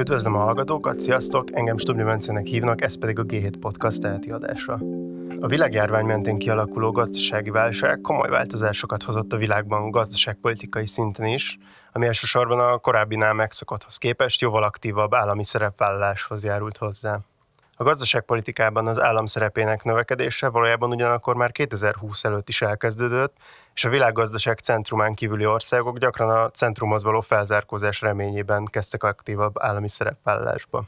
Üdvözlöm a hallgatókat, sziasztok! Engem Stubli Mencének hívnak, ez pedig a G7 Podcast teheti adása. A világjárvány mentén kialakuló gazdasági válság komoly változásokat hozott a világban gazdaságpolitikai szinten is, ami elsősorban a korábbinál megszokotthoz képest jóval aktívabb állami szerepvállaláshoz járult hozzá. A gazdaságpolitikában az állam szerepének növekedése valójában ugyanakkor már 2020 előtt is elkezdődött, és a világgazdaság centrumán kívüli országok gyakran a centrumhoz való felzárkózás reményében kezdtek aktívabb állami szerepvállalásba.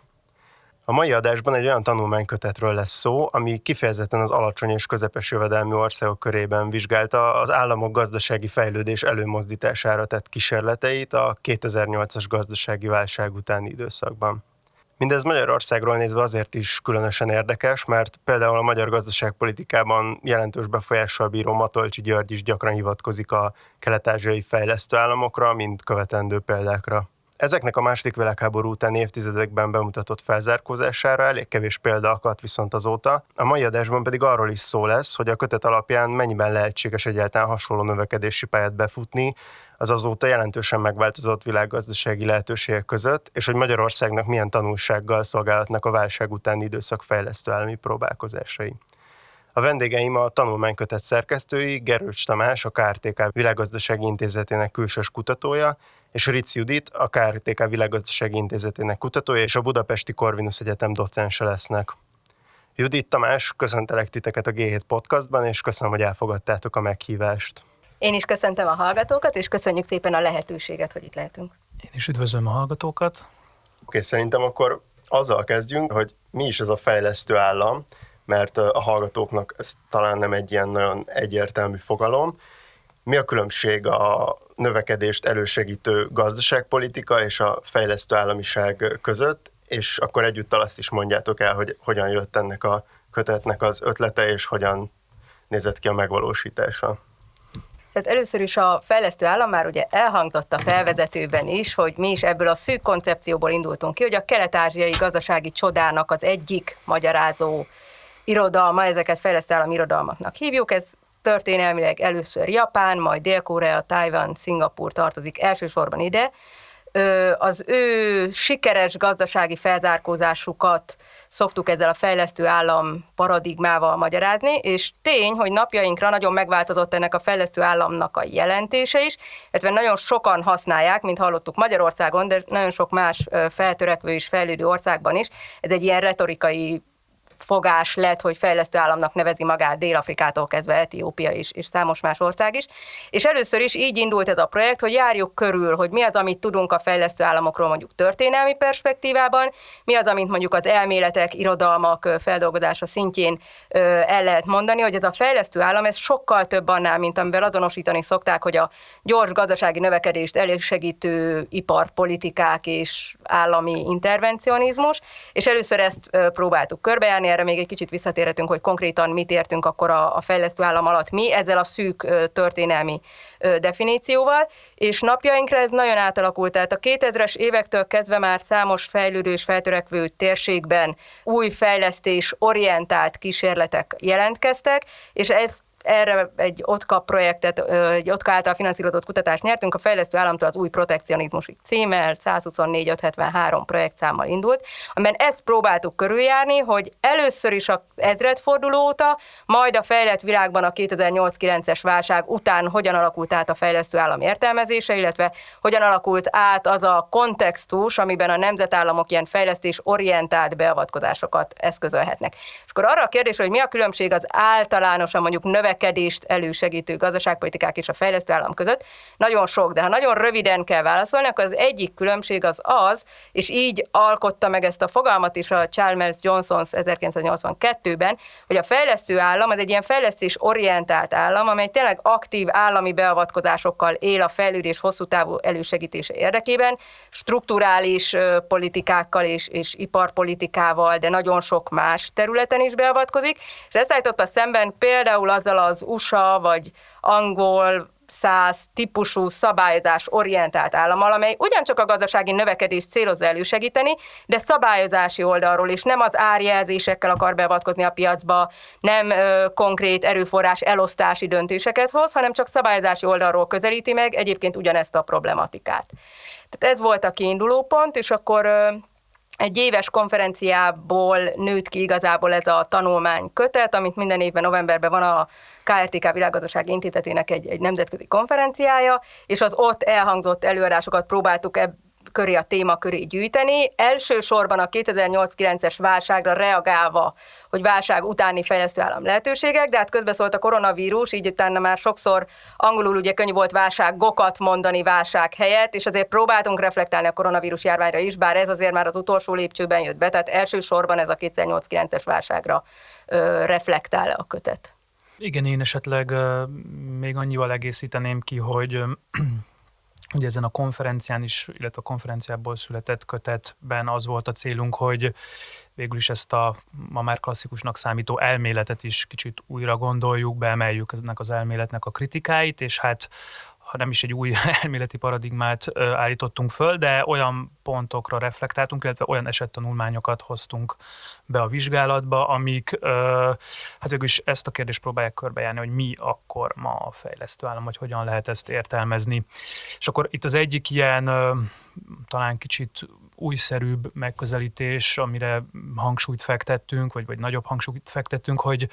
A mai adásban egy olyan tanulmánykötetről lesz szó, ami kifejezetten az alacsony és közepes jövedelmi országok körében vizsgálta az államok gazdasági fejlődés előmozdítására tett kísérleteit a 2008-as gazdasági válság utáni időszakban. Mindez Magyarországról nézve azért is különösen érdekes, mert például a magyar gazdaságpolitikában jelentős befolyással bíró Matolcsi György is gyakran hivatkozik a kelet-ázsiai fejlesztő államokra, mint követendő példákra. Ezeknek a második világháború utáni évtizedekben bemutatott felzárkózására elég kevés példa akadt viszont azóta. A mai adásban pedig arról is szó lesz, hogy a kötet alapján mennyiben lehetséges egyáltalán hasonló növekedési pályát befutni, az azóta jelentősen megváltozott világgazdasági lehetőségek között, és hogy Magyarországnak milyen tanulsággal szolgálhatnak a válság utáni időszak fejlesztő állami próbálkozásai. A vendégeim a tanulmánykötet szerkesztői, Gerőcs Tamás, a KRTK Világgazdasági Intézetének külsős kutatója, és Ritz Judit, a KRTK Világgazdasági Intézetének kutatója és a Budapesti Corvinus Egyetem docense lesznek. Judit Tamás, köszöntelek titeket a G7 podcastban, és köszönöm, hogy elfogadtátok a meghívást. Én is köszöntöm a hallgatókat, és köszönjük szépen a lehetőséget, hogy itt lehetünk. Én is üdvözlöm a hallgatókat. Oké, okay, szerintem akkor azzal kezdjünk, hogy mi is ez a fejlesztő állam, mert a hallgatóknak ez talán nem egy ilyen nagyon egyértelmű fogalom. Mi a különbség a növekedést elősegítő gazdaságpolitika és a fejlesztő államiság között, és akkor egyúttal azt is mondjátok el, hogy hogyan jött ennek a kötetnek az ötlete, és hogyan nézett ki a megvalósítása. Tehát először is a fejlesztő állam már ugye elhangzott a felvezetőben is, hogy mi is ebből a szűk koncepcióból indultunk ki, hogy a kelet-ázsiai gazdasági csodának az egyik magyarázó irodalma, ezeket fejlesztő állam irodalmaknak hívjuk, ez történelmileg először Japán, majd Dél-Korea, Tajvan, Szingapur tartozik elsősorban ide, az ő sikeres gazdasági felzárkózásukat szoktuk ezzel a fejlesztő állam paradigmával magyarázni, és tény, hogy napjainkra nagyon megváltozott ennek a fejlesztő államnak a jelentése is, illetve nagyon sokan használják, mint hallottuk Magyarországon, de nagyon sok más feltörekvő és fejlődő országban is. Ez egy ilyen retorikai fogás lett, hogy fejlesztő államnak nevezi magát Dél-Afrikától kezdve Etiópia is, és számos más ország is. És először is így indult ez a projekt, hogy járjuk körül, hogy mi az, amit tudunk a fejlesztő államokról mondjuk történelmi perspektívában, mi az, amit mondjuk az elméletek, irodalmak feldolgozása szintjén el lehet mondani, hogy ez a fejlesztő állam, ez sokkal több annál, mint amivel azonosítani szokták, hogy a gyors gazdasági növekedést elősegítő iparpolitikák és állami intervencionizmus, és először ezt próbáltuk körbejárni, erre még egy kicsit visszatérhetünk, hogy konkrétan mit értünk akkor a, a fejlesztő állam alatt mi, ezzel a szűk történelmi definícióval, és napjainkra ez nagyon átalakult. Tehát a 2000-es évektől kezdve már számos fejlődő és feltörekvő térségben új fejlesztés orientált kísérletek jelentkeztek, és ez erre egy OTKA projektet, egy OTKA által finanszírozott kutatást nyertünk, a fejlesztő államtól az új protekcionizmus címmel 124-573 projektszámmal indult, amiben ezt próbáltuk körüljárni, hogy először is a ezredforduló óta, majd a fejlett világban a 2008-9-es válság után hogyan alakult át a fejlesztő állam értelmezése, illetve hogyan alakult át az a kontextus, amiben a nemzetállamok ilyen fejlesztés orientált beavatkozásokat eszközölhetnek. És akkor arra a kérdés, hogy mi a különbség az általánosan mondjuk növe növekedést elősegítő gazdaságpolitikák és a fejlesztő állam között. Nagyon sok, de ha nagyon röviden kell válaszolni, akkor az egyik különbség az az, és így alkotta meg ezt a fogalmat is a Chalmers Johnson 1982-ben, hogy a fejlesztő állam az egy ilyen fejlesztés orientált állam, amely tényleg aktív állami beavatkozásokkal él a fejlődés hosszú távú elősegítése érdekében, strukturális politikákkal és, és iparpolitikával, de nagyon sok más területen is beavatkozik, és ezt állította szemben például azzal az USA vagy angol száz típusú szabályozás orientált állammal, amely ugyancsak a gazdasági növekedést célozza elősegíteni, de szabályozási oldalról is nem az árjelzésekkel akar beavatkozni a piacba, nem ö, konkrét erőforrás elosztási döntéseket hoz, hanem csak szabályozási oldalról közelíti meg egyébként ugyanezt a problematikát. Tehát ez volt a kiinduló pont, és akkor egy éves konferenciából nőtt ki igazából ez a tanulmány kötet, amit minden évben novemberben van a KRTK Világgazdasági Intézetének egy, egy nemzetközi konferenciája, és az ott elhangzott előadásokat próbáltuk ebb, köré a téma köré gyűjteni. Elsősorban a 2008-9-es válságra reagálva, hogy válság utáni fejlesztő állam lehetőségek, de hát közbeszólt a koronavírus, így utána már sokszor angolul ugye könnyű volt válságokat mondani válság helyett, és azért próbáltunk reflektálni a koronavírus járványra is, bár ez azért már az utolsó lépcsőben jött be, tehát elsősorban ez a 2008-9-es válságra ö, reflektál a kötet. Igen, én esetleg még annyival egészíteném ki, hogy Ugye ezen a konferencián is, illetve a konferenciából született kötetben az volt a célunk, hogy végül is ezt a ma már klasszikusnak számító elméletet is kicsit újra gondoljuk, beemeljük ennek az elméletnek a kritikáit, és hát ha nem is egy új elméleti paradigmát állítottunk föl, de olyan pontokra reflektáltunk, illetve olyan esettanulmányokat hoztunk be a vizsgálatba, amik hát végül is ezt a kérdést próbálják körbejárni, hogy mi akkor ma a fejlesztő állam, hogy hogyan lehet ezt értelmezni. És akkor itt az egyik ilyen talán kicsit újszerűbb megközelítés, amire hangsúlyt fektettünk, vagy, vagy nagyobb hangsúlyt fektettünk, hogy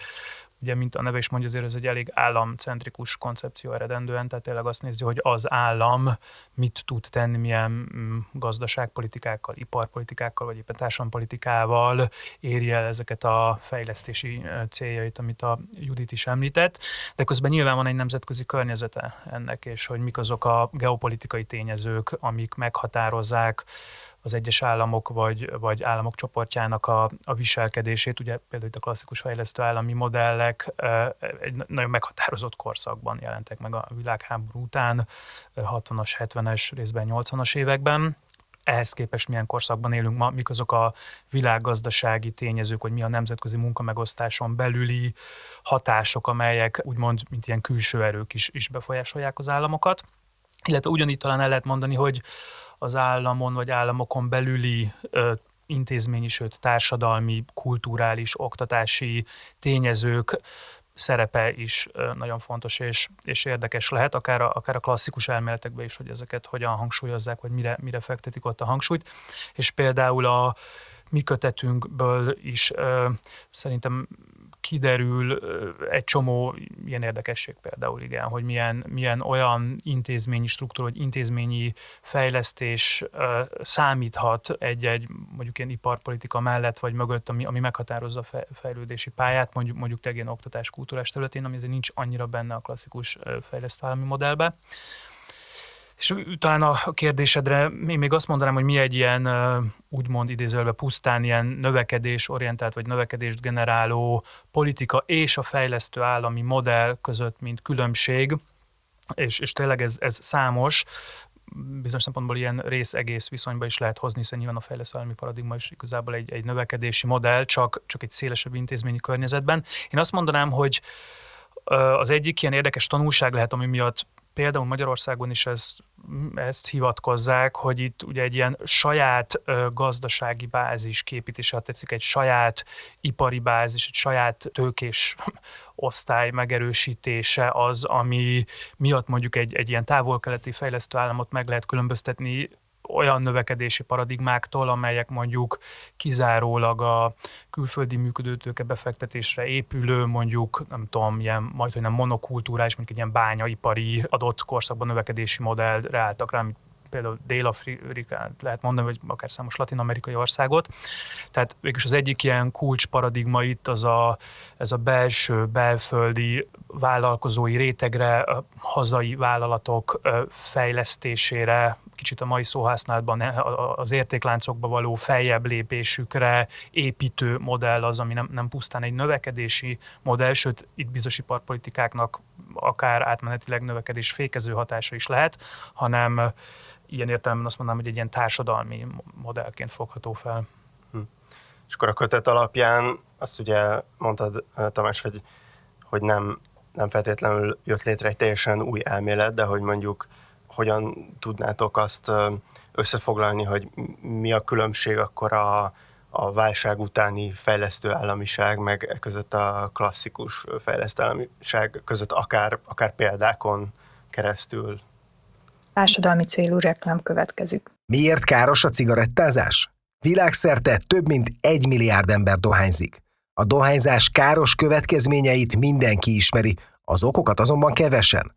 ugye, mint a neve is mondja, azért ez egy elég államcentrikus koncepció eredendően, tehát tényleg azt nézi, hogy az állam mit tud tenni, milyen mm, gazdaságpolitikákkal, iparpolitikákkal, vagy éppen társadalompolitikával éri el ezeket a fejlesztési céljait, amit a Judit is említett, de közben nyilván van egy nemzetközi környezete ennek, és hogy mik azok a geopolitikai tényezők, amik meghatározzák az egyes államok vagy, vagy államok csoportjának a, a viselkedését. Ugye például itt a klasszikus fejlesztő állami modellek egy nagyon meghatározott korszakban jelentek meg a világháború után, 60-as, 70-es, részben 80-as években ehhez képest milyen korszakban élünk ma, mik azok a világgazdasági tényezők, hogy mi a nemzetközi munkamegosztáson belüli hatások, amelyek úgymond, mint ilyen külső erők is, is befolyásolják az államokat. Illetve ugyanígy talán el lehet mondani, hogy az államon vagy államokon belüli intézményi, sőt társadalmi, kulturális, oktatási tényezők szerepe is nagyon fontos és, és érdekes lehet, akár a, akár a klasszikus elméletekben is, hogy ezeket hogyan hangsúlyozzák, vagy mire, mire fektetik ott a hangsúlyt. És például a mi kötetünkből is ö, szerintem kiderül egy csomó ilyen érdekesség például, igen, hogy milyen, milyen olyan intézményi struktúra, vagy intézményi fejlesztés számíthat egy-egy mondjuk ilyen iparpolitika mellett, vagy mögött, ami, ami meghatározza a fejlődési pályát, mondjuk, mondjuk tegyen oktatás, kultúrás területén, ami azért nincs annyira benne a klasszikus fejlesztő modellbe. És talán a kérdésedre én még azt mondanám, hogy mi egy ilyen úgymond idézőjelben pusztán ilyen növekedés orientált vagy növekedést generáló politika és a fejlesztő állami modell között, mint különbség, és, és tényleg ez, ez számos, bizonyos szempontból ilyen rész-egész viszonyba is lehet hozni, hiszen nyilván a fejlesztő állami paradigma is igazából egy, egy növekedési modell, csak, csak egy szélesebb intézményi környezetben. Én azt mondanám, hogy az egyik ilyen érdekes tanulság lehet, ami miatt például Magyarországon is ezt, ezt hivatkozzák, hogy itt ugye egy ilyen saját gazdasági bázis képítése, ha tetszik, egy saját ipari bázis, egy saját tőkés osztály megerősítése az, ami miatt mondjuk egy, egy ilyen távol-keleti fejlesztő államot meg lehet különböztetni olyan növekedési paradigmáktól, amelyek mondjuk kizárólag a külföldi működőtőke befektetésre épülő, mondjuk nem tudom, ilyen majd, hogy nem monokultúrás, mondjuk egy ilyen bányaipari adott korszakban növekedési modellre álltak rá, például Dél-Afrikát lehet mondani, vagy akár számos latin-amerikai országot. Tehát végülis az egyik ilyen kulcs paradigma itt az a, ez a belső, belföldi vállalkozói rétegre, a hazai vállalatok fejlesztésére, kicsit a mai szóhasználatban az értékláncokba való feljebb lépésükre építő modell az, ami nem, nem pusztán egy növekedési modell, sőt itt bizonyos iparpolitikáknak akár átmenetileg növekedés fékező hatása is lehet, hanem ilyen értelemben azt mondanám, hogy egy ilyen társadalmi modellként fogható fel. Hm. És akkor a kötet alapján azt ugye mondtad, Tamás, hogy, hogy nem, nem feltétlenül jött létre egy teljesen új elmélet, de hogy mondjuk hogyan tudnátok azt összefoglalni, hogy mi a különbség akkor a, a válság utáni fejlesztő államiság, meg e között a klasszikus fejlesztő államiság között akár, akár példákon keresztül? Társadalmi célú reklám következik. Miért káros a cigarettázás? Világszerte több mint egy milliárd ember dohányzik. A dohányzás káros következményeit mindenki ismeri, az okokat azonban kevesen.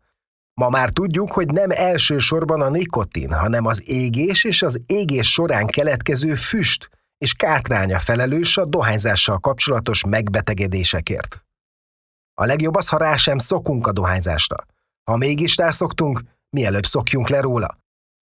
Ma már tudjuk, hogy nem elsősorban a nikotin, hanem az égés és az égés során keletkező füst és kátránya felelős a dohányzással kapcsolatos megbetegedésekért. A legjobb az, ha rá sem szokunk a dohányzásra. Ha mégis rászoktunk, mielőbb szokjunk le róla.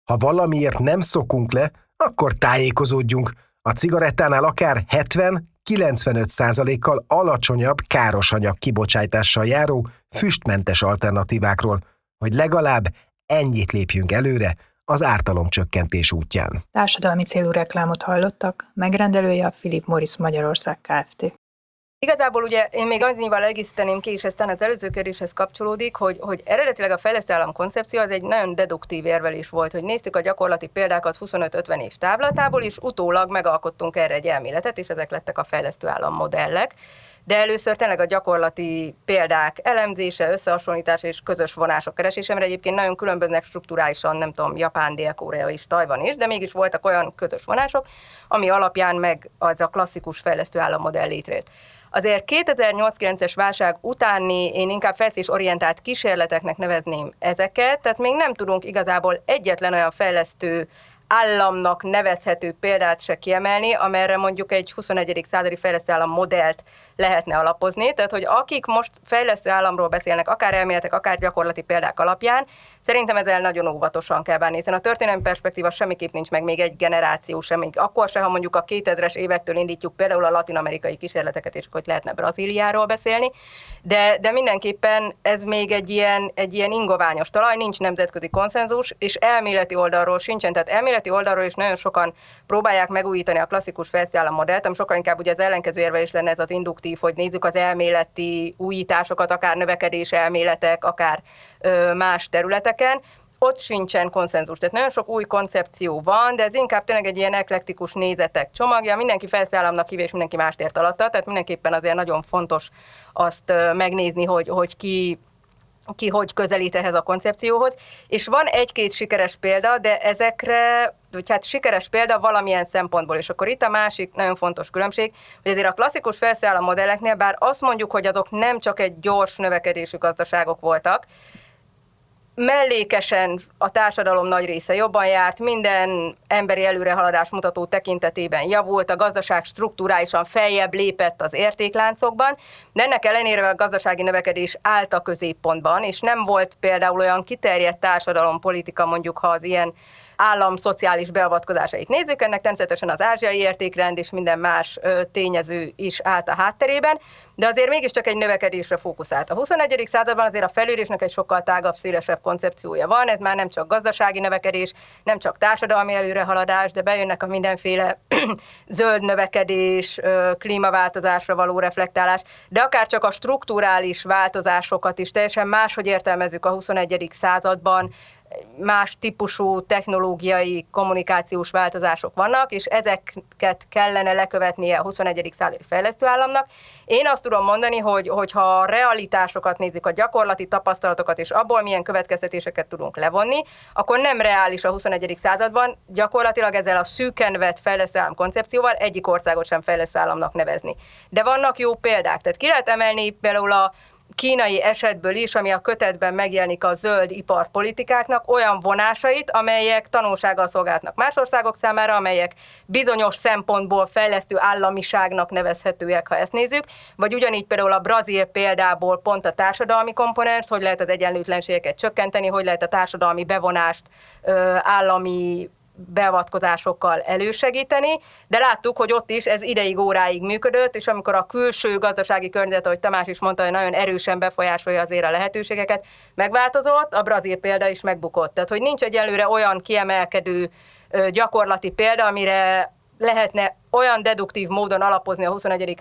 Ha valamiért nem szokunk le, akkor tájékozódjunk. A cigarettánál akár 70-95% kal alacsonyabb káros anyag kibocsátással járó füstmentes alternatívákról, hogy legalább ennyit lépjünk előre az ártalomcsökkentés útján. Társadalmi célú reklámot hallottak, megrendelője a Philip Morris Magyarország Kft. Igazából ugye én még annyival egészíteném ki, és aztán az előző kérdéshez kapcsolódik, hogy, hogy eredetileg a fejlesztő állam koncepció az egy nagyon deduktív érvelés volt, hogy néztük a gyakorlati példákat 25-50 év távlatából, és utólag megalkottunk erre egy elméletet, és ezek lettek a fejlesztő állam modellek. De először tényleg a gyakorlati példák elemzése, összehasonlítása és közös vonások keresése, mert egyébként nagyon különböznek strukturálisan, nem tudom, Japán, Dél-Korea és Tajvan is, de mégis voltak olyan közös vonások, ami alapján meg az a klasszikus fejlesztő állam modell létrejött. Azért 2008-9-es válság utáni én inkább orientált kísérleteknek nevezném ezeket, tehát még nem tudunk igazából egyetlen olyan fejlesztő államnak nevezhető példát se kiemelni, amerre mondjuk egy 21. századi fejlesztő állam modellt lehetne alapozni. Tehát, hogy akik most fejlesztő államról beszélnek, akár elméletek, akár gyakorlati példák alapján, szerintem ezzel nagyon óvatosan kell bánni, hiszen a történelmi perspektíva semmiképp nincs meg még egy generáció sem, még akkor se, ha mondjuk a 2000-es évektől indítjuk például a latin-amerikai kísérleteket, és hogy lehetne Brazíliáról beszélni, de, de mindenképpen ez még egy ilyen, egy ilyen ingoványos talaj, nincs nemzetközi konszenzus, és elméleti oldalról sincsen, tehát elméleti oldalról is nagyon sokan próbálják megújítani a klasszikus felszállam modellt, ami sokkal inkább ugye az ellenkező érve is lenne ez az induktív, hogy nézzük az elméleti újításokat, akár növekedés elméletek, akár ö, más területeken, ott sincsen konszenzus. Tehát nagyon sok új koncepció van, de ez inkább tényleg egy ilyen eklektikus nézetek csomagja. Mindenki felszállamnak hív, és mindenki mást ért alatta, tehát mindenképpen azért nagyon fontos azt megnézni, hogy, hogy ki ki hogy közelít ehhez a koncepcióhoz. És van egy-két sikeres példa, de ezekre, vagy hát sikeres példa valamilyen szempontból. És akkor itt a másik nagyon fontos különbség, hogy azért a klasszikus felszálló modelleknél, bár azt mondjuk, hogy azok nem csak egy gyors növekedésű gazdaságok voltak, mellékesen a társadalom nagy része jobban járt, minden emberi előrehaladás mutató tekintetében javult, a gazdaság struktúrálisan feljebb lépett az értékláncokban, de ennek ellenére a gazdasági növekedés állt a középpontban, és nem volt például olyan kiterjedt társadalompolitika, mondjuk ha az ilyen állam szociális beavatkozásait nézzük, ennek természetesen az ázsiai értékrend és minden más tényező is állt a hátterében, de azért mégiscsak egy növekedésre fókuszált. A 21. században azért a felülésnek egy sokkal tágabb, szélesebb koncepciója van, ez már nem csak gazdasági növekedés, nem csak társadalmi előrehaladás, de bejönnek a mindenféle zöld növekedés, klímaváltozásra való reflektálás, de akár csak a strukturális változásokat is teljesen máshogy értelmezzük a 21. században, más típusú technológiai kommunikációs változások vannak, és ezeket kellene lekövetnie a 21. századi fejlesztőállamnak. Én azt tudom mondani, hogy, hogyha a realitásokat nézzük, a gyakorlati tapasztalatokat, és abból milyen következtetéseket tudunk levonni, akkor nem reális a 21. században gyakorlatilag ezzel a szűken vett fejlesztőállam koncepcióval egyik országot sem fejlesztőállamnak nevezni. De vannak jó példák, tehát ki lehet emelni például a kínai esetből is, ami a kötetben megjelenik a zöld iparpolitikáknak, olyan vonásait, amelyek tanulsággal szolgálnak más országok számára, amelyek bizonyos szempontból fejlesztő államiságnak nevezhetőek, ha ezt nézzük, vagy ugyanígy például a brazil példából pont a társadalmi komponens, hogy lehet az egyenlőtlenségeket csökkenteni, hogy lehet a társadalmi bevonást állami beavatkozásokkal elősegíteni, de láttuk, hogy ott is ez ideig, óráig működött, és amikor a külső gazdasági környezet, ahogy Tamás is mondta, hogy nagyon erősen befolyásolja azért a lehetőségeket, megváltozott, a brazil példa is megbukott. Tehát, hogy nincs egyelőre olyan kiemelkedő gyakorlati példa, amire lehetne olyan deduktív módon alapozni a 21.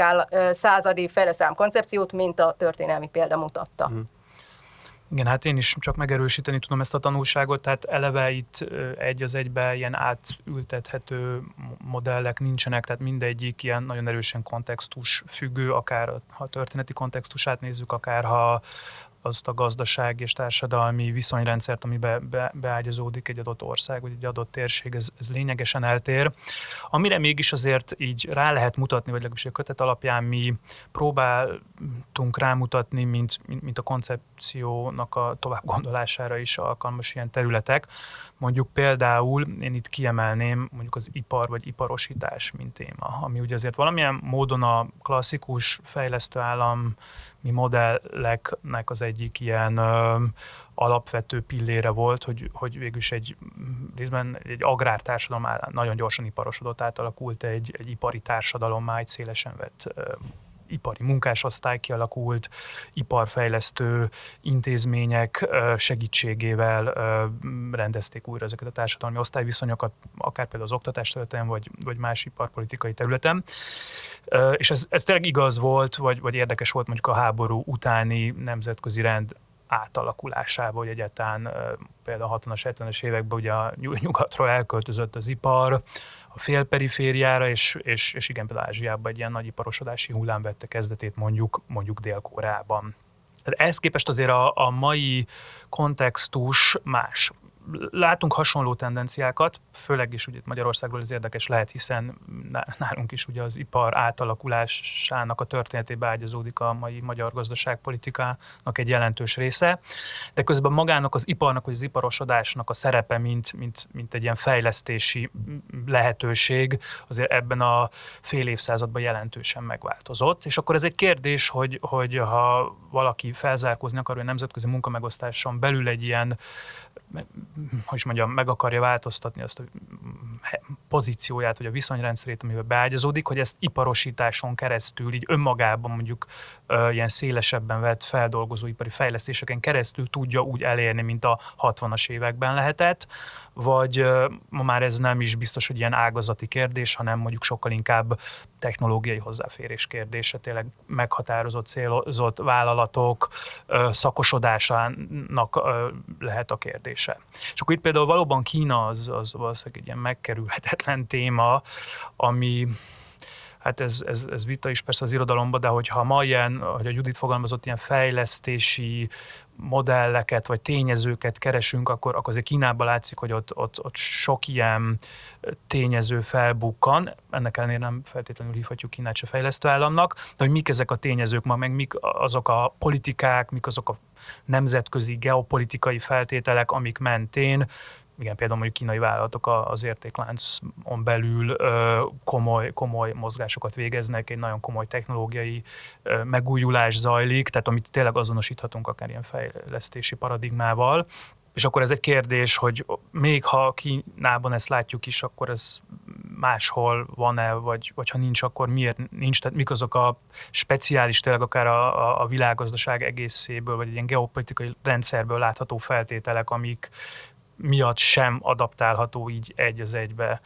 századi fejlesztőm koncepciót, mint a történelmi példa mutatta. Mm. Igen, hát én is csak megerősíteni tudom ezt a tanulságot, tehát eleve itt egy az egybe ilyen átültethető modellek nincsenek, tehát mindegyik ilyen nagyon erősen kontextus függő, akár ha a történeti kontextusát nézzük, akár ha azt a gazdaság és társadalmi viszonyrendszert, ami be, be, beágyazódik egy adott ország, vagy egy adott térség, ez, ez lényegesen eltér. Amire mégis azért így rá lehet mutatni, vagy legalábbis a kötet alapján mi próbáltunk rámutatni, mint, mint, mint a koncepciónak a tovább gondolására is alkalmas ilyen területek. Mondjuk például én itt kiemelném mondjuk az ipar vagy iparosítás, mint téma, ami ugye azért valamilyen módon a klasszikus fejlesztő állami modelleknek az egyik ilyen ö, alapvető pillére volt, hogy, hogy végülis egy részben egy agrártársadalom nagyon gyorsan iparosodott, átalakult egy, egy ipari társadalom, egy szélesen vett ipari munkásosztály kialakult, iparfejlesztő intézmények segítségével rendezték újra ezeket a társadalmi osztályviszonyokat, akár például az oktatás területen, vagy, vagy más iparpolitikai területen. És ez, ez tényleg igaz volt, vagy, vagy érdekes volt mondjuk a háború utáni nemzetközi rend átalakulásával, hogy egyáltalán például a 60-as, 70-es években ugye a nyugatról elköltözött az ipar, a félperifériára, és, és, és igen, például Ázsiában egy ilyen nagy iparosodási hullám vette kezdetét mondjuk, mondjuk Dél-Koreában. Ehhez képest azért a, a mai kontextus más látunk hasonló tendenciákat, főleg is ugye Magyarországról ez érdekes lehet, hiszen nálunk is ugye az ipar átalakulásának a történetébe ágyazódik a mai magyar gazdaságpolitikának egy jelentős része, de közben magának az iparnak, vagy az iparosodásnak a szerepe, mint, mint, mint egy ilyen fejlesztési lehetőség, azért ebben a fél évszázadban jelentősen megváltozott, és akkor ez egy kérdés, hogy, hogy ha valaki felzárkózni akar, hogy a nemzetközi munkamegosztáson belül egy ilyen hogy is mondjam, meg akarja változtatni azt a pozícióját, vagy a viszonyrendszerét, amivel beágyazódik, hogy ezt iparosításon keresztül, így önmagában mondjuk ilyen szélesebben vett feldolgozóipari fejlesztéseken keresztül tudja úgy elérni, mint a 60-as években lehetett, vagy ma már ez nem is biztos, hogy ilyen ágazati kérdés, hanem mondjuk sokkal inkább technológiai hozzáférés kérdése, tényleg meghatározott, célozott vállalatok szakosodásának lehet a kérdése. És akkor itt például valóban Kína az, az valószínűleg egy ilyen megkerülhetetlen téma, ami hát ez, ez, ez vita is persze az irodalomban, de hogyha ma ilyen, hogy a Judit fogalmazott, ilyen fejlesztési modelleket vagy tényezőket keresünk, akkor, akkor azért Kínában látszik, hogy ott, ott, ott sok ilyen tényező felbukkan. Ennek ellenére nem feltétlenül hívhatjuk Kínát se fejlesztő államnak, de hogy mik ezek a tényezők ma, meg mik azok a politikák, mik azok a nemzetközi geopolitikai feltételek, amik mentén igen, például mondjuk kínai vállalatok az értékláncon belül komoly, komoly mozgásokat végeznek, egy nagyon komoly technológiai megújulás zajlik, tehát amit tényleg azonosíthatunk akár ilyen fejlesztési paradigmával. És akkor ez egy kérdés, hogy még ha Kínában ezt látjuk is, akkor ez máshol van-e, vagy, vagy ha nincs, akkor miért nincs? Tehát mik azok a speciális, tényleg akár a, a, a világgazdaság egészéből, vagy egy ilyen geopolitikai rendszerből látható feltételek, amik miatt sem adaptálható így egy az egybe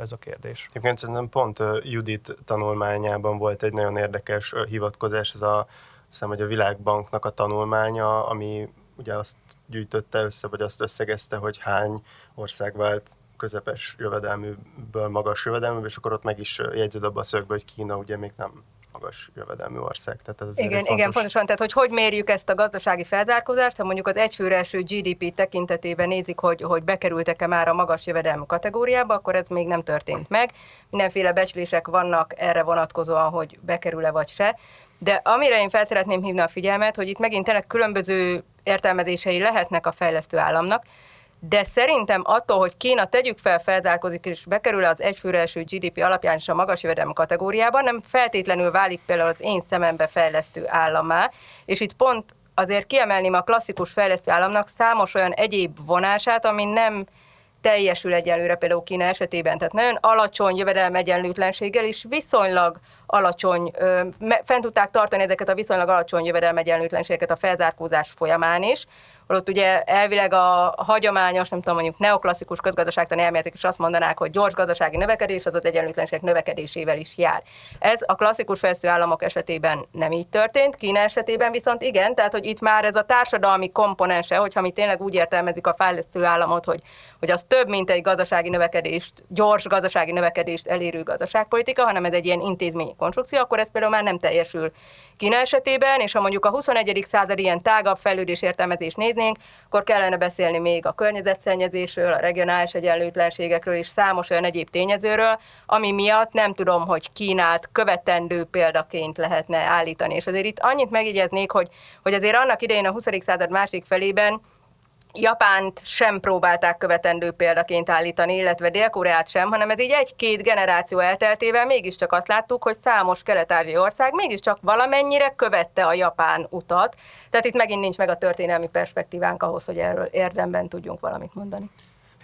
ez a kérdés. Egyébként szerintem pont Judit tanulmányában volt egy nagyon érdekes hivatkozás, ez a, hiszem, hogy a Világbanknak a tanulmánya, ami ugye azt gyűjtötte össze, vagy azt összegezte, hogy hány ország vált közepes jövedelműből magas jövedelmű, és akkor ott meg is jegyzed abba a szögbe, hogy Kína ugye még nem magas jövedelmű ország. Tehát ez igen, fontos... igen, pontosan. Tehát, hogy hogy mérjük ezt a gazdasági felzárkózást, ha mondjuk az egyfőre eső GDP tekintetében nézik, hogy, hogy bekerültek-e már a magas jövedelmű kategóriába, akkor ez még nem történt meg. Mindenféle becslések vannak erre vonatkozóan, hogy bekerül-e vagy se. De amire én fel szeretném hívni a figyelmet, hogy itt megint tényleg különböző értelmezései lehetnek a fejlesztő államnak, de szerintem attól, hogy Kína tegyük fel felzárkozik és bekerül az egyfőre első GDP alapján is a magas jövedelmi kategóriában, nem feltétlenül válik például az én szemembe fejlesztő állammá, és itt pont azért kiemelném a klasszikus fejlesztő államnak számos olyan egyéb vonását, ami nem teljesül egyelőre például Kína esetében. Tehát nagyon alacsony jövedelem egyenlőtlenséggel is viszonylag alacsony, fent tudták tartani ezeket a viszonylag alacsony jövedelem egyenlőtlenségeket a felzárkózás folyamán is, holott ugye elvileg a hagyományos, nem tudom, mondjuk neoklasszikus közgazdaságtani elméletek is azt mondanák, hogy gyors gazdasági növekedés az az egyenlőtlenségek növekedésével is jár. Ez a klasszikus fejlesztő államok esetében nem így történt, Kína esetében viszont igen, tehát hogy itt már ez a társadalmi komponense, hogyha mi tényleg úgy értelmezik a fejlesztő államot, hogy, hogy az több, mint egy gazdasági növekedést, gyors gazdasági növekedést elérő gazdaságpolitika, hanem ez egy ilyen intézmény konstrukció, akkor ez például már nem teljesül Kína esetében, és ha mondjuk a 21. század ilyen tágabb fejlődés értelmezést néznénk, akkor kellene beszélni még a környezetszennyezésről, a regionális egyenlőtlenségekről és számos olyan egyéb tényezőről, ami miatt nem tudom, hogy Kínát követendő példaként lehetne állítani. És azért itt annyit megjegyeznék, hogy, hogy azért annak idején a 20. század másik felében Japánt sem próbálták követendő példaként állítani, illetve Dél-Koreát sem, hanem ez így egy-két generáció elteltével mégiscsak azt láttuk, hogy számos kelet-ázsiai ország mégiscsak valamennyire követte a japán utat. Tehát itt megint nincs meg a történelmi perspektívánk ahhoz, hogy erről érdemben tudjunk valamit mondani.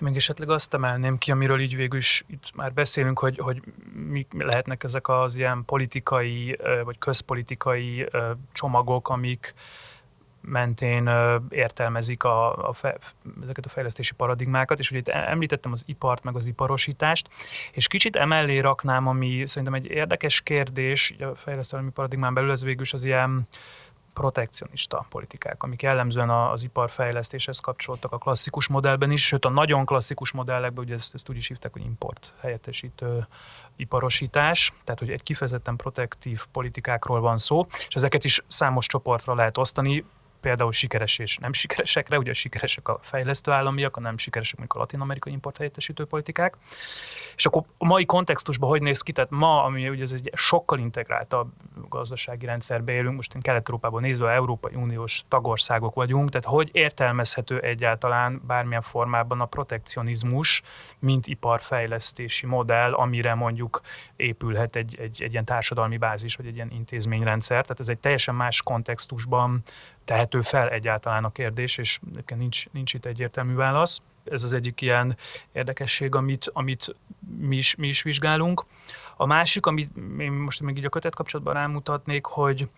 Én még esetleg azt emelném ki, amiről így végül is itt már beszélünk, hogy, hogy mik lehetnek ezek az ilyen politikai vagy közpolitikai csomagok, amik, mentén értelmezik a, a fe, ezeket a fejlesztési paradigmákat, és ugye itt említettem az ipart, meg az iparosítást, és kicsit emellé raknám, ami szerintem egy érdekes kérdés, a fejlesztőelemi paradigmán belül ez végül is az ilyen protekcionista politikák, amik jellemzően az iparfejlesztéshez kapcsoltak a klasszikus modellben is, sőt a nagyon klasszikus modellekben, ugye ezt, ezt úgy is hívták, hogy import helyettesítő iparosítás, tehát hogy egy kifejezetten protektív politikákról van szó, és ezeket is számos csoportra lehet osztani, például sikeres és nem sikeresekre, ugye sikeresek a fejlesztő államiak, a nem sikeresek mondjuk a latin-amerikai importhelyettesítő politikák. És akkor a mai kontextusban hogy néz ki? Tehát ma, ami ugye ez egy sokkal integráltabb gazdasági rendszerbe élünk, most én Kelet-Európában nézve, Európai Uniós tagországok vagyunk, tehát hogy értelmezhető egyáltalán bármilyen formában a protekcionizmus, mint iparfejlesztési modell, amire mondjuk épülhet egy, egy, egy ilyen társadalmi bázis, vagy egy ilyen intézményrendszer. Tehát ez egy teljesen más kontextusban tehető fel egyáltalán a kérdés, és nincs, nincs itt egyértelmű válasz. Ez az egyik ilyen érdekesség, amit, amit mi, is, mi is vizsgálunk. A másik, amit én most még így a kötet kapcsolatban rámutatnék, hogy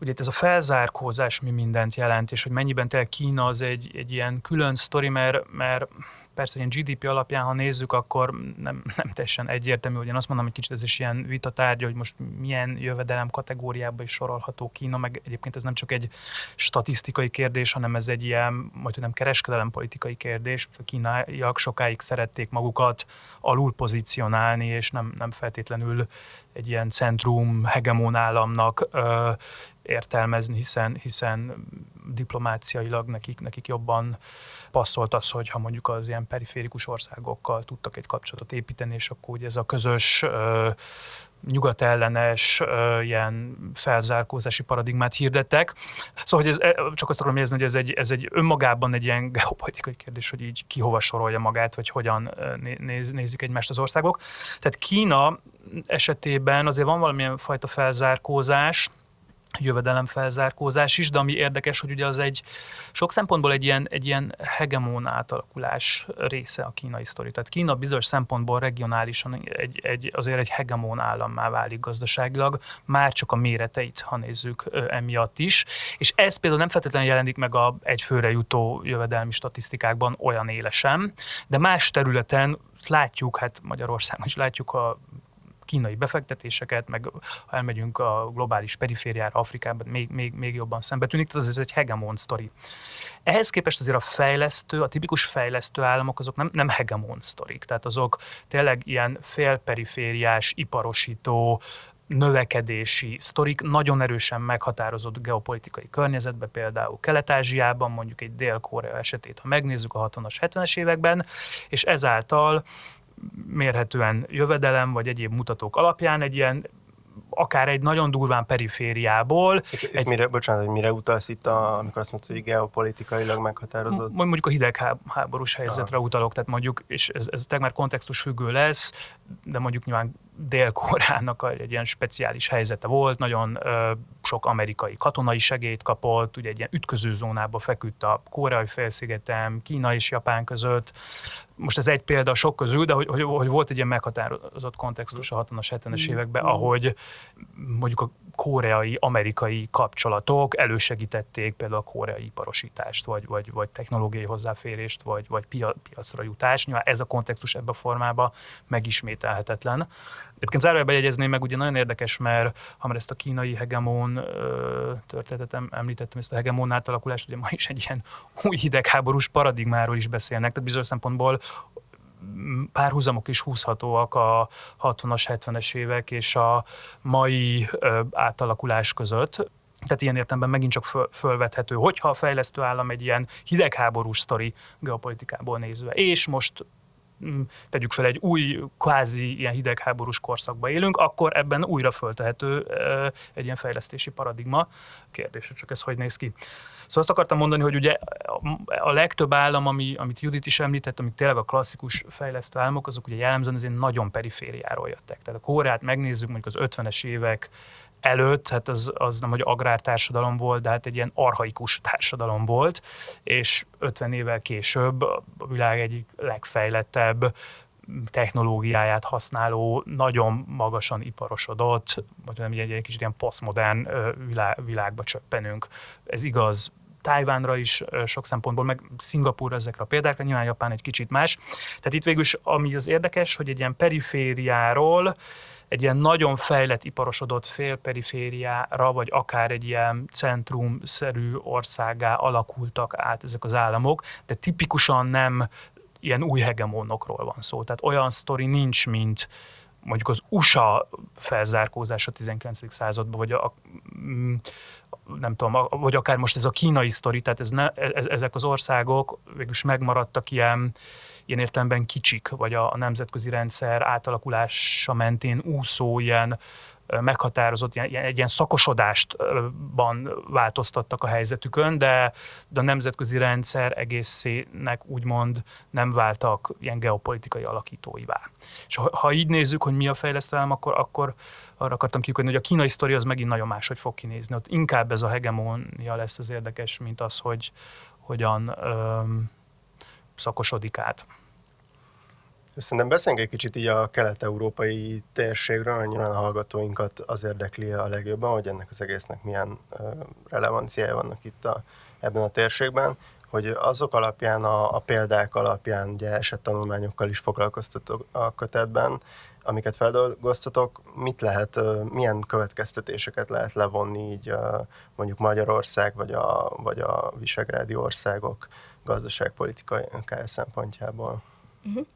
ugye ez a felzárkózás mi mindent jelent, és hogy mennyiben tényleg Kína az egy, egy ilyen külön sztori, mert, mert persze ilyen GDP alapján, ha nézzük, akkor nem, nem teljesen egyértelmű, hogy én azt mondom, hogy kicsit ez is ilyen vita tárgya, hogy most milyen jövedelem kategóriába is sorolható Kína, meg egyébként ez nem csak egy statisztikai kérdés, hanem ez egy ilyen, majd nem kereskedelem politikai kérdés. A kínaiak sokáig szerették magukat alul pozícionálni, és nem, nem feltétlenül egy ilyen centrum hegemon államnak ö, értelmezni, hiszen, hiszen diplomáciailag nekik, nekik jobban passzolt az, hogy ha mondjuk az ilyen periférikus országokkal tudtak egy kapcsolatot építeni, és akkor ugye ez a közös nyugatellenes ilyen felzárkózási paradigmát hirdettek. Szóval, hogy ez, csak azt akarom érezni, hogy ez egy, ez egy önmagában egy ilyen geopolitikai kérdés, hogy így ki hova sorolja magát, vagy hogyan néz, nézik egymást az országok. Tehát Kína esetében azért van valamilyen fajta felzárkózás, jövedelemfelzárkózás is, de ami érdekes, hogy ugye az egy sok szempontból egy ilyen, egy ilyen hegemón átalakulás része a kínai sztori. Tehát Kína bizonyos szempontból regionálisan egy, egy, azért egy hegemón állammá válik gazdaságilag, már csak a méreteit, ha nézzük emiatt is. És ez például nem feltétlenül jelenik meg a egyfőre jutó jövedelmi statisztikákban olyan élesen, de más területen látjuk, hát Magyarországon is látjuk a kínai befektetéseket, meg ha elmegyünk a globális perifériára, Afrikában, még, még, még jobban szembe tűnik, tehát ez egy hegemon sztori. Ehhez képest azért a fejlesztő, a tipikus fejlesztő államok azok nem, nem hegemon sztorik, tehát azok tényleg ilyen félperifériás, iparosító, növekedési sztorik nagyon erősen meghatározott geopolitikai környezetben, például Kelet-Ázsiában, mondjuk egy Dél-Korea esetét, ha megnézzük a 60-as, 70-es években, és ezáltal mérhetően jövedelem vagy egyéb mutatók alapján egy ilyen akár egy nagyon durván perifériából. Itt, itt egy, mire, bocsánat, hogy mire utalsz itt, a, amikor azt mondtad, hogy geopolitikailag meghatározott? Mondjuk a hidegháborús helyzetre Aha. utalok, tehát mondjuk, és ez, ez már kontextus függő lesz, de mondjuk nyilván Dél-Koreának egy ilyen speciális helyzete volt, nagyon ö, sok amerikai katonai segélyt kapott, ugye egy ilyen ütközőzónába feküdt a koreai félszigetem, Kína és Japán között. Most ez egy példa sok közül, de hogy, hogy, hogy volt egy ilyen meghatározott kontextus a 60-as, 70-es mm. években, ahogy mondjuk a koreai-amerikai kapcsolatok elősegítették például a koreai iparosítást, vagy, vagy, vagy technológiai hozzáférést, vagy, vagy piacra jutást. Nyilván ez a kontextus ebben a formában megismételhetetlen. Egyébként zárójelben jegyezném meg, ugye nagyon érdekes, mert ha már ezt a kínai hegemon történetet említettem, ezt a hegemon átalakulást, ugye ma is egy ilyen új hidegháborús paradigmáról is beszélnek, tehát bizonyos szempontból párhuzamok is húzhatóak a 60-as, 70-es évek és a mai átalakulás között. Tehát ilyen értelemben megint csak föl, fölvethető, hogyha a fejlesztő állam egy ilyen hidegháborús sztori geopolitikából nézve, és most tegyük fel egy új, kvázi ilyen hidegháborús korszakba élünk, akkor ebben újra föltehető egy ilyen fejlesztési paradigma. Kérdés, csak ez hogy néz ki. Szóval azt akartam mondani, hogy ugye a legtöbb állam, ami, amit Judit is említett, amik tényleg a klasszikus fejlesztő államok, azok ugye jellemzően azért nagyon perifériáról jöttek. Tehát a Kóreát megnézzük mondjuk az 50-es évek előtt, hát az, az nem, hogy agrártársadalom volt, de hát egy ilyen arhaikus társadalom volt, és 50 évvel később a világ egyik legfejlettebb technológiáját használó, nagyon magasan iparosodott, vagy nem egy, egy kicsit ilyen posztmodern világ, világba csöppenünk. Ez igaz Tájvánra is sok szempontból, meg Szingapúr ezekre a példákra, nyilván Japán egy kicsit más. Tehát itt végül is, ami az érdekes, hogy egy ilyen perifériáról, egy ilyen nagyon fejlett, iparosodott félperifériára, vagy akár egy ilyen centrumszerű országá alakultak át ezek az államok, de tipikusan nem ilyen új hegemónokról van szó. Tehát olyan sztori nincs, mint mondjuk az USA felzárkózása a 19. században, vagy a, mm, nem tudom, vagy akár most ez a kínai sztori, tehát ez ne, ez, ezek az országok végülis megmaradtak ilyen, ilyen értelemben kicsik, vagy a, nemzetközi rendszer átalakulása mentén úszó ilyen meghatározott, ilyen, egy ilyen szakosodástban változtattak a helyzetükön, de, de a nemzetközi rendszer egészének úgymond nem váltak ilyen geopolitikai alakítóivá. És ha, ha így nézzük, hogy mi a fejlesztő állam, akkor, akkor arra akartam kiukodni, hogy a kínai sztori az megint nagyon máshogy fog kinézni. Ott inkább ez a hegemónia lesz az érdekes, mint az, hogy hogyan öm, szakosodik át. Szerintem beszéljünk egy kicsit így a kelet-európai térségről, nyilván a hallgatóinkat az érdekli a legjobban, hogy ennek az egésznek milyen relevanciája vannak itt a, ebben a térségben, hogy azok alapján, a, a példák alapján, ugye esettanulmányokkal is foglalkoztatok a kötetben, amiket feldolgoztatok, mit lehet, milyen következtetéseket lehet levonni így mondjuk Magyarország vagy a, vagy a visegrádi országok gazdaságpolitikai szempontjából? Uh-huh.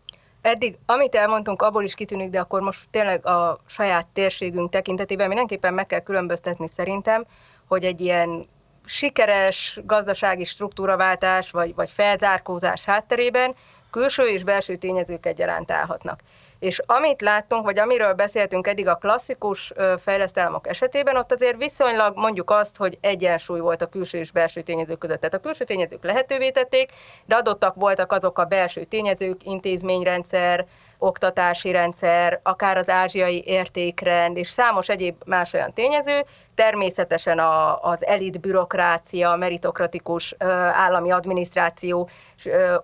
Eddig, amit elmondtunk, abból is kitűnik, de akkor most tényleg a saját térségünk tekintetében mindenképpen meg kell különböztetni szerintem, hogy egy ilyen sikeres gazdasági struktúraváltás vagy, vagy felzárkózás hátterében külső és belső tényezők egyaránt állhatnak. És amit láttunk, vagy amiről beszéltünk eddig a klasszikus fejlesztelmok esetében, ott azért viszonylag mondjuk azt, hogy egyensúly volt a külső és belső tényezők között. Tehát a külső tényezők lehetővé tették, de adottak voltak azok a belső tényezők, intézményrendszer, oktatási rendszer, akár az ázsiai értékrend, és számos egyéb más olyan tényező, természetesen a, az elit bürokrácia, meritokratikus állami adminisztráció,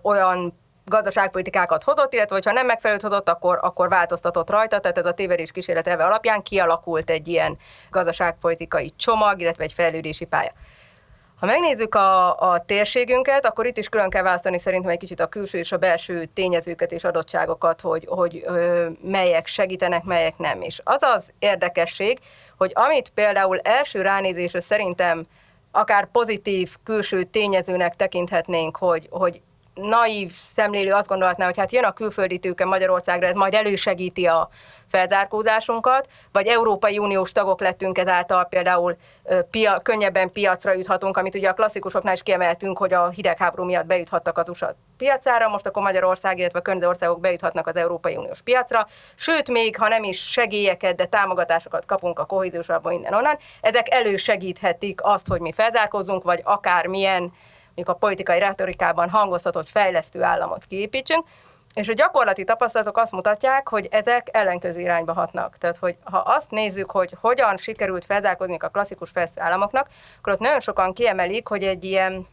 olyan gazdaságpolitikákat hozott, illetve hogyha nem megfelelőt hozott, akkor, akkor változtatott rajta, tehát ez a tévedés kísérlet elve alapján kialakult egy ilyen gazdaságpolitikai csomag, illetve egy fejlődési pálya. Ha megnézzük a, a térségünket, akkor itt is külön kell választani szerintem egy kicsit a külső és a belső tényezőket és adottságokat, hogy, hogy ö, melyek segítenek, melyek nem. És az az érdekesség, hogy amit például első ránézésre szerintem akár pozitív külső tényezőnek tekinthetnénk, hogy, hogy naív szemlélő azt gondolhatná, hogy hát jön a külföldi tőke Magyarországra, ez majd elősegíti a felzárkózásunkat, vagy Európai Uniós tagok lettünk ezáltal például pia, könnyebben piacra juthatunk, amit ugye a klasszikusoknál is kiemeltünk, hogy a hidegháború miatt bejuthattak az USA piacára, most akkor Magyarország, illetve a környező országok bejuthatnak az Európai Uniós piacra, sőt még, ha nem is segélyeket, de támogatásokat kapunk a kohéziós alapban innen onnan, ezek elősegíthetik azt, hogy mi felzárkózunk, vagy akár milyen mondjuk a politikai retorikában hangoztatott fejlesztő államot kiépítsünk, és a gyakorlati tapasztalatok azt mutatják, hogy ezek ellenkező irányba hatnak. Tehát, hogy ha azt nézzük, hogy hogyan sikerült felzárkózni a klasszikus fejlesztő államoknak, akkor ott nagyon sokan kiemelik, hogy egy ilyen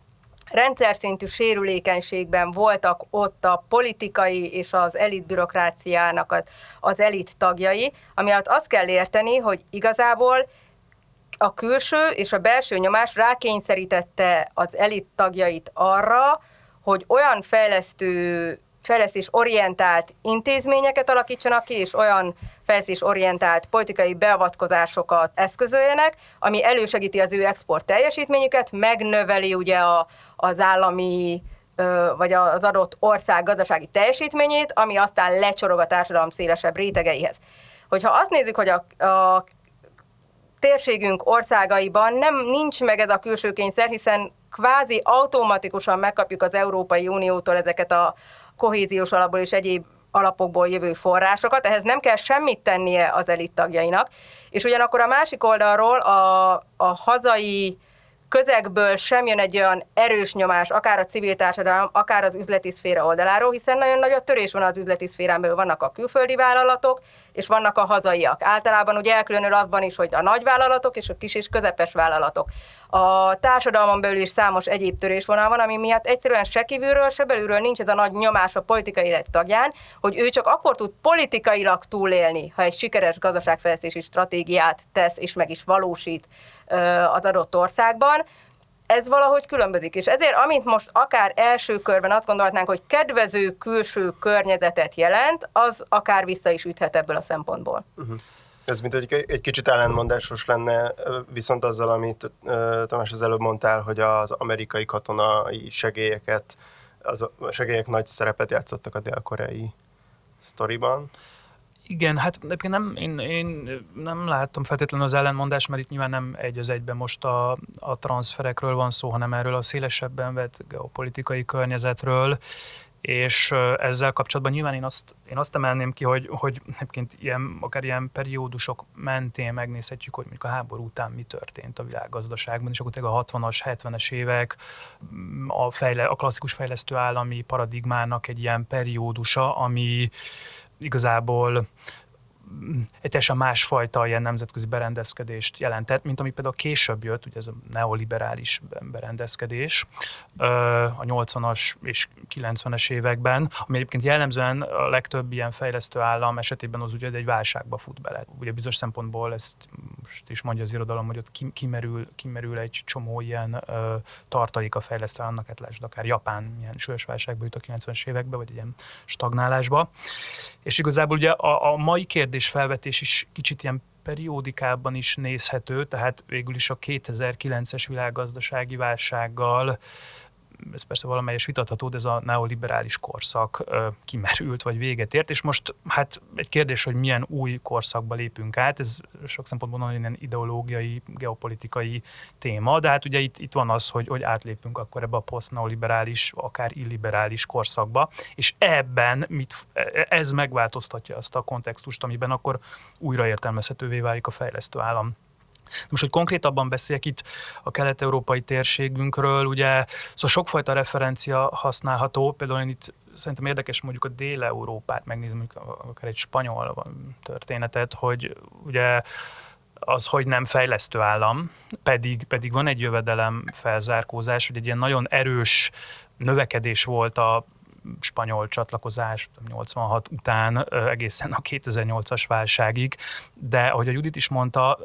rendszer szintű sérülékenységben voltak ott a politikai és az elit bürokráciának az, az elit tagjai, ami alatt azt kell érteni, hogy igazából a külső és a belső nyomás rákényszerítette az elit tagjait arra, hogy olyan fejlesztő fejlesztés orientált intézményeket alakítsanak ki, és olyan fejlesztés orientált politikai beavatkozásokat eszközöljenek, ami elősegíti az ő export teljesítményüket, megnöveli ugye a, az állami vagy az adott ország gazdasági teljesítményét, ami aztán lecsorog a társadalom szélesebb rétegeihez. Hogyha azt nézzük, hogy a, a térségünk országaiban nem nincs meg ez a külső kényszer, hiszen kvázi automatikusan megkapjuk az Európai Uniótól ezeket a kohéziós alapból és egyéb alapokból jövő forrásokat, ehhez nem kell semmit tennie az elit tagjainak, és ugyanakkor a másik oldalról a, a hazai közegből sem jön egy olyan erős nyomás, akár a civil társadalom, akár az üzleti szféra oldaláról, hiszen nagyon nagy a törés van az üzleti szférán belül, vannak a külföldi vállalatok, és vannak a hazaiak. Általában ugye elkülönül abban is, hogy a nagyvállalatok és a kis és közepes vállalatok. A társadalmon belül is számos egyéb törésvonal van, ami miatt egyszerűen se kívülről, se belülről nincs ez a nagy nyomás a politikai élet tagján, hogy ő csak akkor tud politikailag túlélni, ha egy sikeres gazdaságfejlesztési stratégiát tesz és meg is valósít az adott országban, ez valahogy különbözik. És ezért, amint most akár első körben azt gondolhatnánk, hogy kedvező külső környezetet jelent, az akár vissza is üthet ebből a szempontból. Uh-huh. Ez mint hogy egy kicsit ellentmondásos lenne, viszont azzal, amit Tamás az előbb mondtál, hogy az amerikai katonai segélyeket, az a segélyek nagy szerepet játszottak a dél-koreai sztoriban. Igen, hát egyébként nem, én, én nem láttam feltétlenül az ellenmondást, mert itt nyilván nem egy az egyben most a, a transferekről van szó, hanem erről a szélesebben vett geopolitikai környezetről, és ezzel kapcsolatban nyilván én azt, én azt emelném ki, hogy, hogy egyébként ilyen, akár ilyen periódusok mentén megnézhetjük, hogy mondjuk a háború után mi történt a világgazdaságban, és akkor a 60-as, 70-es évek a, fejle, a klasszikus fejlesztő állami paradigmának egy ilyen periódusa, ami igazából egy teljesen másfajta ilyen nemzetközi berendezkedést jelentett, mint ami például később jött, ugye ez a neoliberális berendezkedés a 80-as és 90-es években, ami egyébként jellemzően a legtöbb ilyen fejlesztő állam esetében az ugye egy válságba fut bele. Ugye bizonyos szempontból ezt most is mondja az irodalom, hogy ott kimerül, kimerül egy csomó ilyen tartalék a fejlesztő államnak, hát lásd, akár Japán ilyen súlyos válságba jut a 90-es évekbe, vagy ilyen stagnálásba. És igazából ugye a, a mai kérdés felvetés is kicsit ilyen periódikában is nézhető, tehát végül is a 2009-es világgazdasági válsággal ez persze valamelyes vitatható, de ez a neoliberális korszak kimerült, vagy véget ért, és most hát egy kérdés, hogy milyen új korszakba lépünk át, ez sok szempontból nagyon ideológiai, geopolitikai téma, de hát ugye itt, itt van az, hogy, hogy átlépünk akkor ebbe a poszt-neoliberális, akár illiberális korszakba, és ebben mit, ez megváltoztatja azt a kontextust, amiben akkor újraértelmezhetővé válik a fejlesztő állam most, hogy konkrétabban beszéljek itt a kelet-európai térségünkről, ugye szóval sokfajta referencia használható, például én itt szerintem érdekes mondjuk a Dél-Európát megnézni, akár egy spanyol történetet, hogy ugye az, hogy nem fejlesztő állam, pedig, pedig van egy jövedelem felzárkózás, hogy egy ilyen nagyon erős növekedés volt a spanyol csatlakozás 86 után egészen a 2008-as válságig, de ahogy a Judit is mondta,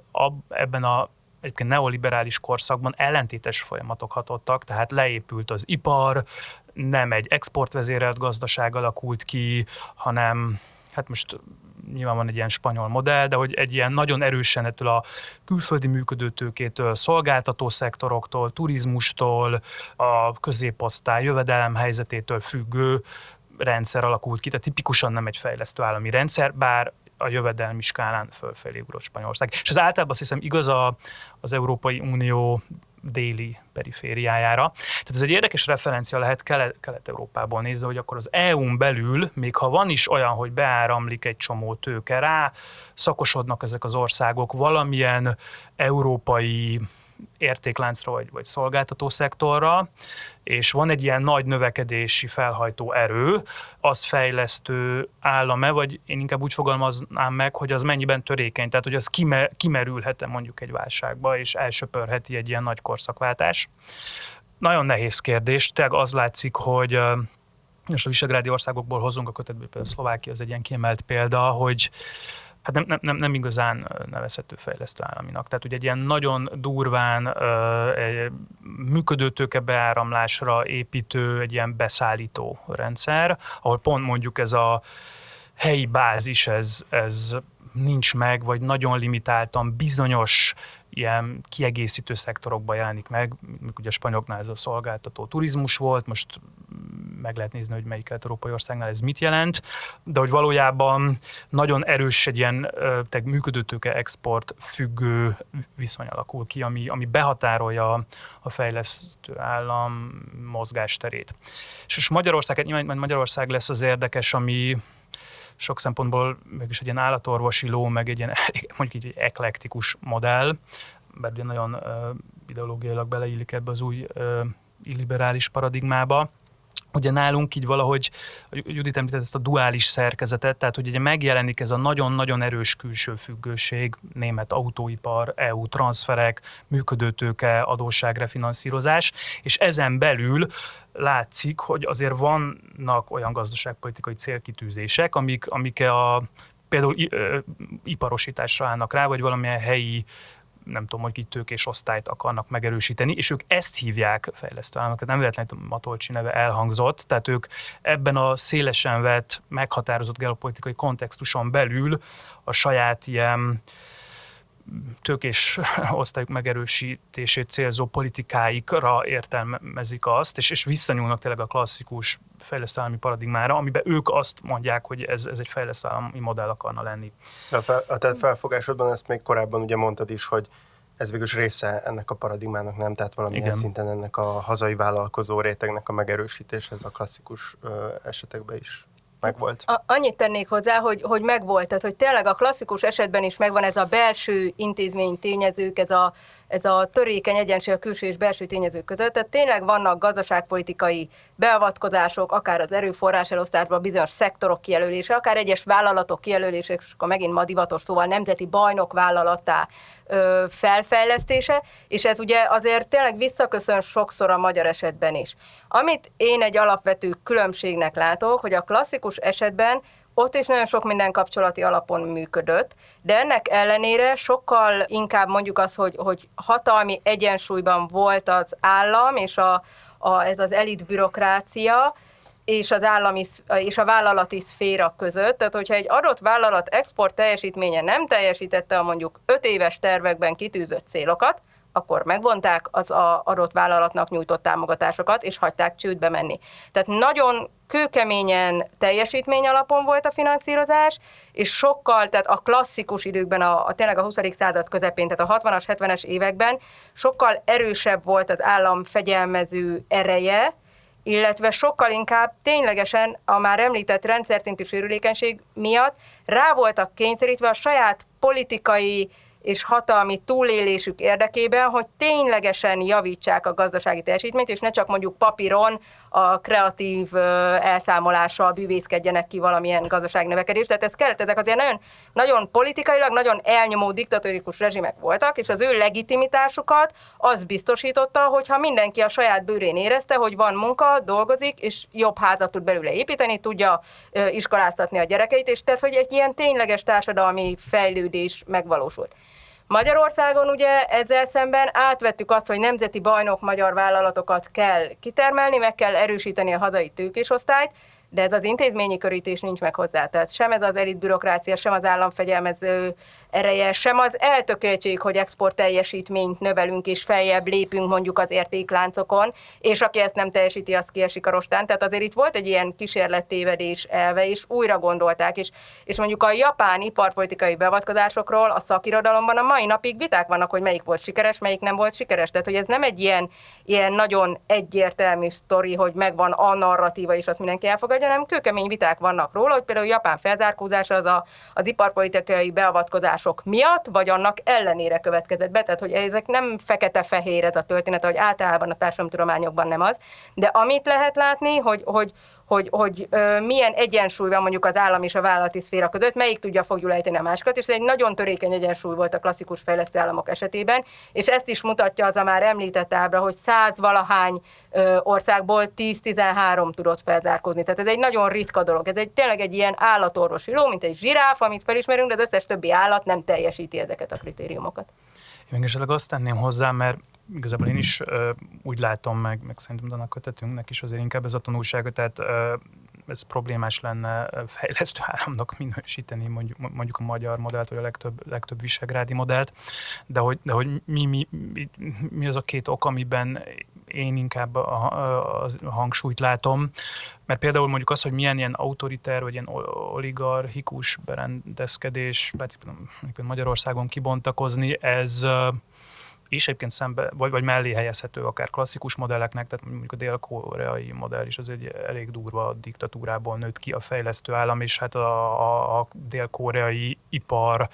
ebben a egyébként neoliberális korszakban ellentétes folyamatok hatottak, tehát leépült az ipar, nem egy exportvezérelt gazdaság alakult ki, hanem hát most nyilván van egy ilyen spanyol modell, de hogy egy ilyen nagyon erősen ettől a külföldi működőtőkétől, szolgáltató szektoroktól, turizmustól, a középosztály jövedelem helyzetétől függő rendszer alakult ki, tehát tipikusan nem egy fejlesztő állami rendszer, bár a jövedelmi skálán fölfelé ugrott Spanyolország. És ez általában azt hiszem igaz a, az Európai Unió déli perifériájára. Tehát ez egy érdekes referencia lehet Kelet-Európából nézve, hogy akkor az EU-n belül, még ha van is olyan, hogy beáramlik egy csomó tőke rá, szakosodnak ezek az országok valamilyen európai értékláncra vagy, vagy szolgáltató szektorra, és van egy ilyen nagy növekedési felhajtó erő, az fejlesztő állame, vagy én inkább úgy fogalmaznám meg, hogy az mennyiben törékeny, tehát hogy az kimer, kimerülhet-e mondjuk egy válságba, és elsöpörheti egy ilyen nagy korszakváltás. Nagyon nehéz kérdés, tényleg az látszik, hogy most a visegrádi országokból hozunk a kötetből, például Szlovákia az egy ilyen kiemelt példa, hogy hát nem, nem, nem, nem igazán nevezhető fejlesztő államinak. Tehát ugye egy ilyen nagyon durván egy működőtőke beáramlásra építő, egy ilyen beszállító rendszer, ahol pont mondjuk ez a helyi bázis, ez, ez nincs meg, vagy nagyon limitáltan bizonyos ilyen kiegészítő szektorokban jelenik meg, ugye a spanyoloknál ez a szolgáltató turizmus volt, most meg lehet nézni, hogy melyik európai országnál ez mit jelent, de hogy valójában nagyon erős egy ilyen te működőtőke export függő viszony alakul ki, ami, ami behatárolja a fejlesztő állam mozgásterét. És, és Magyarország, hát nyilván Magyarország lesz az érdekes, ami sok szempontból mégis egy ilyen állatorvosi ló, meg egy ilyen mondjuk így egy eklektikus modell, bár ugye nagyon uh, ideológiailag beleillik ebbe az új uh, illiberális paradigmába. Ugye nálunk így valahogy, Judit említett ezt a duális szerkezetet, tehát hogy ugye megjelenik ez a nagyon-nagyon erős külső függőség, német autóipar, EU transferek, működőtőke, adósságrefinanszírozás, és ezen belül látszik, hogy azért vannak olyan gazdaságpolitikai célkitűzések, amik, amik a például iparosításra állnak rá, vagy valamilyen helyi nem tudom, hogy tőkés osztályt akarnak megerősíteni, és ők ezt hívják fejlesztő államok. Nem véletlenül Matolcsi neve elhangzott, tehát ők ebben a szélesen vett, meghatározott geopolitikai kontextuson belül a saját ilyen tőkés osztályok megerősítését célzó politikáikra értelmezik azt, és, és visszanyúlnak tényleg a klasszikus fejlesztő paradigmára, amiben ők azt mondják, hogy ez, ez egy fejlesztő állami modell akarna lenni. De a, fel, a tehát felfogásodban ezt még korábban ugye mondtad is, hogy ez végül része ennek a paradigmának, nem? Tehát valamilyen Igen. szinten ennek a hazai vállalkozó rétegnek a megerősítés, ez a klasszikus ö, esetekben is megvolt. A, annyit tennék hozzá, hogy, hogy megvolt, tehát hogy tényleg a klasszikus esetben is megvan ez a belső intézmény tényezők, ez a ez a törékeny egyensúly a külső és belső tényezők között. Tehát tényleg vannak gazdaságpolitikai beavatkozások, akár az erőforrás elosztásban bizonyos szektorok kijelölése, akár egyes vállalatok kijelölése, és akkor megint ma divatos szóval nemzeti bajnok vállalattá ö, felfejlesztése, és ez ugye azért tényleg visszaköszön sokszor a magyar esetben is. Amit én egy alapvető különbségnek látok, hogy a klasszikus esetben ott is nagyon sok minden kapcsolati alapon működött, de ennek ellenére sokkal inkább mondjuk az, hogy, hogy hatalmi egyensúlyban volt az állam és a, a, ez az elit bürokrácia, és az állami és a vállalati szféra között. Tehát, hogyha egy adott vállalat export teljesítménye nem teljesítette a mondjuk öt éves tervekben kitűzött célokat, akkor megvonták az a adott vállalatnak nyújtott támogatásokat, és hagyták csődbe menni. Tehát nagyon kőkeményen teljesítmény alapon volt a finanszírozás, és sokkal, tehát a klasszikus időkben, a, a tényleg a 20. század közepén, tehát a 60-as, 70-es években sokkal erősebb volt az állam fegyelmező ereje, illetve sokkal inkább ténylegesen a már említett rendszerszintű sérülékenység miatt rá voltak kényszerítve a saját politikai és hatalmi túlélésük érdekében, hogy ténylegesen javítsák a gazdasági teljesítményt, és ne csak mondjuk papíron a kreatív elszámolással bűvészkedjenek ki valamilyen gazdaságnövekedést. Tehát ez kellett, ezek azért nagyon, nagyon politikailag, nagyon elnyomó diktatórikus rezsimek voltak, és az ő legitimitásukat az biztosította, hogyha mindenki a saját bőrén érezte, hogy van munka, dolgozik, és jobb házat tud belőle építeni, tudja iskoláztatni a gyerekeit, és tehát, hogy egy ilyen tényleges társadalmi fejlődés megvalósult. Magyarországon ugye ezzel szemben átvettük azt, hogy nemzeti bajnok magyar vállalatokat kell kitermelni, meg kell erősíteni a hazai tőkésosztályt, de ez az intézményi körítés nincs meg hozzá. Tehát sem ez az elit bürokrácia, sem az államfegyelmező ereje, sem az eltökéltség, hogy export teljesítményt növelünk és feljebb lépünk mondjuk az értékláncokon, és aki ezt nem teljesíti, az kiesik a rostán. Tehát azért itt volt egy ilyen kísérlettévedés elve, és újra gondolták, és, és mondjuk a japán iparpolitikai beavatkozásokról a szakirodalomban a mai napig viták vannak, hogy melyik volt sikeres, melyik nem volt sikeres. Tehát, hogy ez nem egy ilyen, ilyen nagyon egyértelmű sztori, hogy megvan a narratíva, és azt mindenki elfogadja, hanem kőkemény viták vannak róla, hogy például Japán felzárkózása az a, az iparpolitikai beavatkozás változások miatt, vagy annak ellenére következett be, tehát hogy ezek nem fekete-fehér ez a történet, hogy általában a társadalomtudományokban nem az, de amit lehet látni, hogy, hogy, hogy, hogy ö, milyen egyensúly van mondjuk az állam és a vállalati szféra között, melyik tudja fogjulejteni a másikat, és ez egy nagyon törékeny egyensúly volt a klasszikus fejlesztő államok esetében, és ezt is mutatja az a már említett ábra, hogy száz valahány ö, országból 10-13 tudott felzárkózni. Tehát ez egy nagyon ritka dolog. Ez egy tényleg egy ilyen állatorvosi ló, mint egy zsiráf, amit felismerünk, de az összes többi állat nem teljesíti ezeket a kritériumokat. Én esetleg azt tenném hozzá, mert igazából én is uh, úgy látom meg, meg szerintem a kötetünknek is azért inkább ez a tanulsága, tehát uh, ez problémás lenne fejlesztő államnak minősíteni mondjuk, mondjuk a magyar modellt, vagy a legtöbb, legtöbb visegrádi modellt, de hogy, de hogy mi, mi, mi, mi az a két ok, amiben én inkább a, a, hangsúlyt látom, mert például mondjuk az, hogy milyen ilyen autoriter, vagy ilyen oligarchikus berendezkedés, Magyarországon kibontakozni, ez és egyébként szembe, vagy, vagy mellé helyezhető akár klasszikus modelleknek, tehát mondjuk a dél-koreai modell is az egy elég durva diktatúrából nőtt ki a fejlesztő állam, és hát a, a, a dél-koreai ipar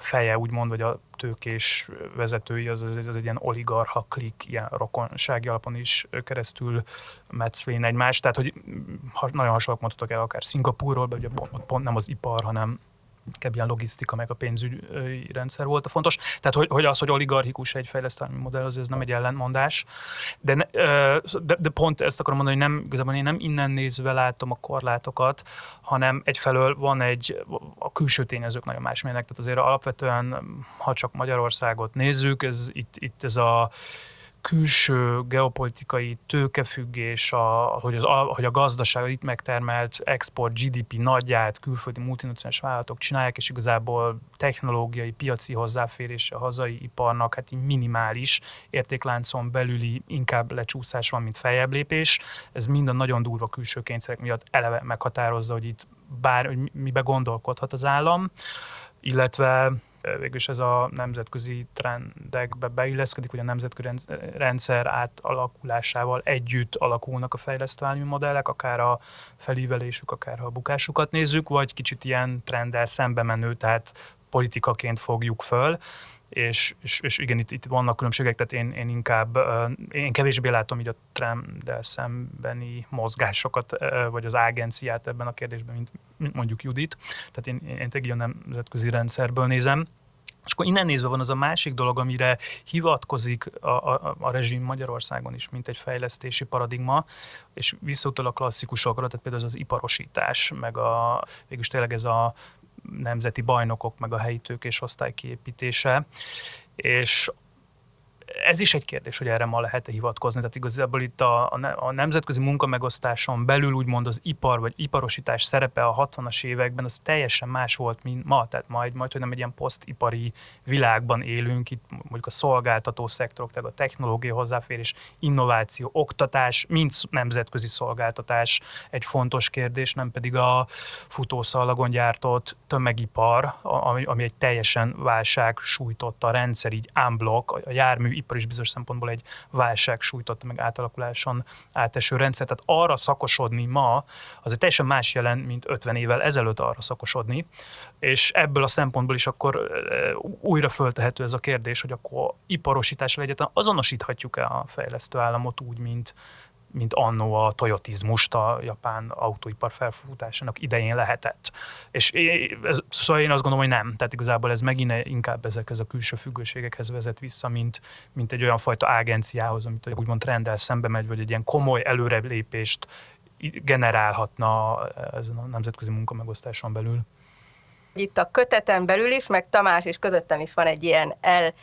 feje, úgymond, vagy a tőkés vezetői, az, az, az egy ilyen oligarcha klik, ilyen rokonsági alapon is keresztül metszvén egymást, tehát hogy nagyon hasonlók mondhatok el akár Szingapúrról, de pont, pont nem az ipar, hanem inkább ilyen logisztika, meg a pénzügyi rendszer volt a fontos. Tehát, hogy, hogy az, hogy oligarchikus egy fejlesztői modell, az ez nem egy ellentmondás. De, de, de, pont ezt akarom mondani, hogy nem, igazából én nem innen nézve látom a korlátokat, hanem egyfelől van egy, a külső tényezők nagyon másmilyenek. Tehát azért alapvetően, ha csak Magyarországot nézzük, ez, itt, itt ez a külső geopolitikai tőkefüggés, a, hogy, az, a, hogy a gazdaság itt megtermelt export GDP nagyját külföldi multinacionális vállalatok csinálják, és igazából technológiai, piaci hozzáférés a hazai iparnak hát így minimális értékláncon belüli inkább lecsúszás van, mint feljebb lépés. Ez minden nagyon durva külső kényszerek miatt eleve meghatározza, hogy itt bár, hogy mibe gondolkodhat az állam, illetve végülis ez a nemzetközi trendekbe beilleszkedik, hogy a nemzetközi rendszer átalakulásával együtt alakulnak a fejlesztő modellek, akár a felívelésük, akár a bukásukat nézzük, vagy kicsit ilyen trenddel szembe menő, tehát politikaként fogjuk föl, és, és, és igen, itt, itt vannak különbségek, tehát én, én inkább, én kevésbé látom így a trenddel szembeni mozgásokat, vagy az agenciát ebben a kérdésben, mint, mint mondjuk Judit. Tehát én, én tényleg a nemzetközi rendszerből nézem. És akkor innen nézve van az a másik dolog, amire hivatkozik a, a, a rezsim Magyarországon is, mint egy fejlesztési paradigma, és visszautal a klasszikusokra, tehát például az, az iparosítás, meg a, végülis tényleg ez a nemzeti bajnokok, meg a helyi tőkés osztály kiépítése, és ez is egy kérdés, hogy erre ma lehet-e hivatkozni. Tehát igazából itt a, a nemzetközi munkamegosztáson belül úgymond az ipar vagy iparosítás szerepe a 60-as években az teljesen más volt, mint ma. Tehát majd, majd hogy nem egy ilyen posztipari világban élünk, itt mondjuk a szolgáltató szektorok, tehát a technológia hozzáférés, innováció, oktatás, mint nemzetközi szolgáltatás egy fontos kérdés, nem pedig a futószalagon gyártott tömegipar, ami, ami egy teljesen válság sújtotta rendszer, így unblock, a jármű ipar is bizonyos szempontból egy válság sújtotta meg átalakuláson áteső rendszer. Tehát arra szakosodni ma, az egy teljesen más jelent, mint 50 évvel ezelőtt arra szakosodni, és ebből a szempontból is akkor újra föltehető ez a kérdés, hogy akkor iparosítással egyáltalán azonosíthatjuk-e a fejlesztő államot úgy, mint, mint annó a toyotizmust a japán autóipar felfutásának idején lehetett. És ez, szóval én azt gondolom, hogy nem. Tehát igazából ez megint inkább ezekhez a külső függőségekhez vezet vissza, mint, mint egy olyan fajta agenciához, amit úgymond trendel szembe megy, vagy egy ilyen komoly előrelépést generálhatna ezen a nemzetközi munkamegosztáson belül. Itt a köteten belül is, meg Tamás is közöttem is van egy ilyen el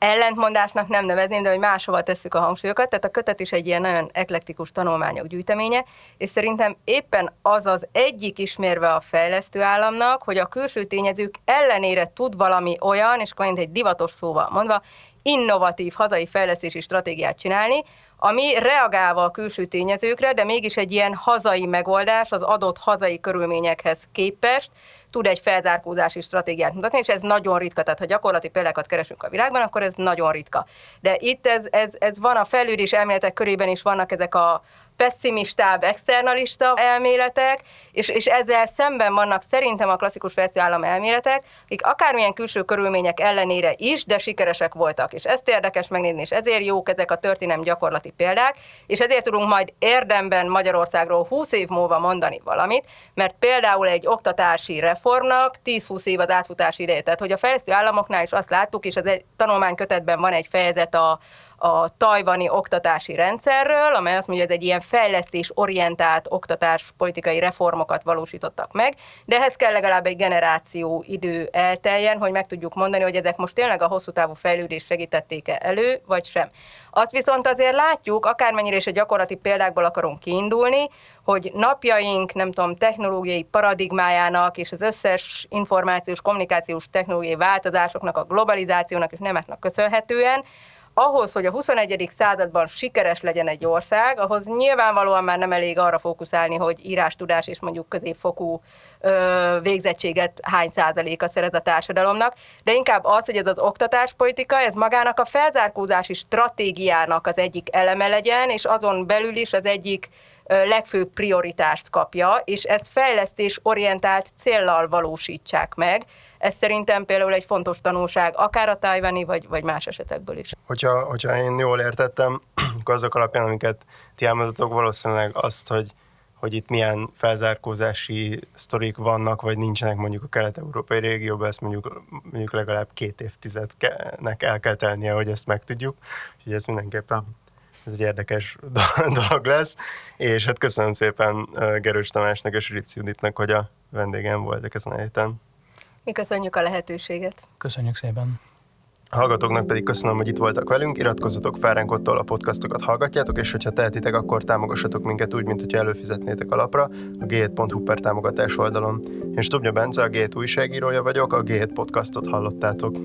ellentmondásnak nem nevezném, de hogy máshova tesszük a hangsúlyokat. Tehát a kötet is egy ilyen nagyon eklektikus tanulmányok gyűjteménye, és szerintem éppen az az egyik ismérve a fejlesztő államnak, hogy a külső tényezők ellenére tud valami olyan, és akkor egy divatos szóval mondva, innovatív hazai fejlesztési stratégiát csinálni, ami reagálva a külső tényezőkre, de mégis egy ilyen hazai megoldás az adott hazai körülményekhez képest tud egy felzárkózási stratégiát mutatni, és ez nagyon ritka. Tehát, ha gyakorlati példákat keresünk a világban, akkor ez nagyon ritka. De itt ez, ez, ez van a fejlődés elméletek körében is vannak ezek a pessimistább, externalista elméletek, és, és ezzel szemben vannak szerintem a klasszikus állam elméletek, akik akármilyen külső körülmények ellenére is, de sikeresek voltak. És ezt érdekes megnézni, és ezért jók ezek a történelmi gyakorlati példák, és ezért tudunk majd érdemben Magyarországról 20 év múlva mondani valamit, mert például egy oktatási reformnak 10-20 év az átfutási ideje. Tehát, hogy a fejlesztő államoknál is azt láttuk, és az egy tanulmánykötetben van egy fejezet a, a tajvani oktatási rendszerről, amely azt mondja, hogy egy ilyen fejlesztés-orientált oktatás politikai reformokat valósítottak meg, de ehhez kell legalább egy generáció idő elteljen, hogy meg tudjuk mondani, hogy ezek most tényleg a hosszú távú fejlődést segítették-e elő, vagy sem. Azt viszont azért látjuk, akármennyire is a gyakorlati példákból akarunk kiindulni, hogy napjaink, nem tudom, technológiai paradigmájának és az összes információs, kommunikációs technológiai változásoknak, a globalizációnak és nemeknek köszönhetően ahhoz, hogy a 21. században sikeres legyen egy ország, ahhoz nyilvánvalóan már nem elég arra fókuszálni, hogy írástudás és mondjuk középfokú ö, végzettséget hány százaléka szerez a társadalomnak, de inkább az, hogy ez az oktatáspolitika, ez magának a felzárkózási stratégiának az egyik eleme legyen, és azon belül is az egyik legfőbb prioritást kapja, és ezt fejlesztés orientált céllal valósítsák meg. Ez szerintem például egy fontos tanulság, akár a tájvani, vagy, vagy más esetekből is. Hogyha, hogyha én jól értettem, akkor azok alapján, amiket ti elmondatok, valószínűleg azt, hogy, hogy itt milyen felzárkózási sztorik vannak, vagy nincsenek mondjuk a kelet-európai régióban, ezt mondjuk, mondjuk legalább két évtizednek el kell telnie, hogy ezt megtudjuk. Úgyhogy ez mindenképpen ez egy érdekes dolog lesz, és hát köszönöm szépen Gerős Tamásnak és Ritz Juditnak, hogy a vendégem voltak ezen a héten. Mi köszönjük a lehetőséget. Köszönjük szépen. A hallgatóknak pedig köszönöm, hogy itt voltak velünk, iratkozzatok fel ránk ott, a podcastokat hallgatjátok, és hogyha tehetitek, akkor támogassatok minket úgy, mint hogyha előfizetnétek alapra a g7.hu per támogatás oldalon. Én Stubnya Bence, a G7 újságírója vagyok, a G7 podcastot hallottátok.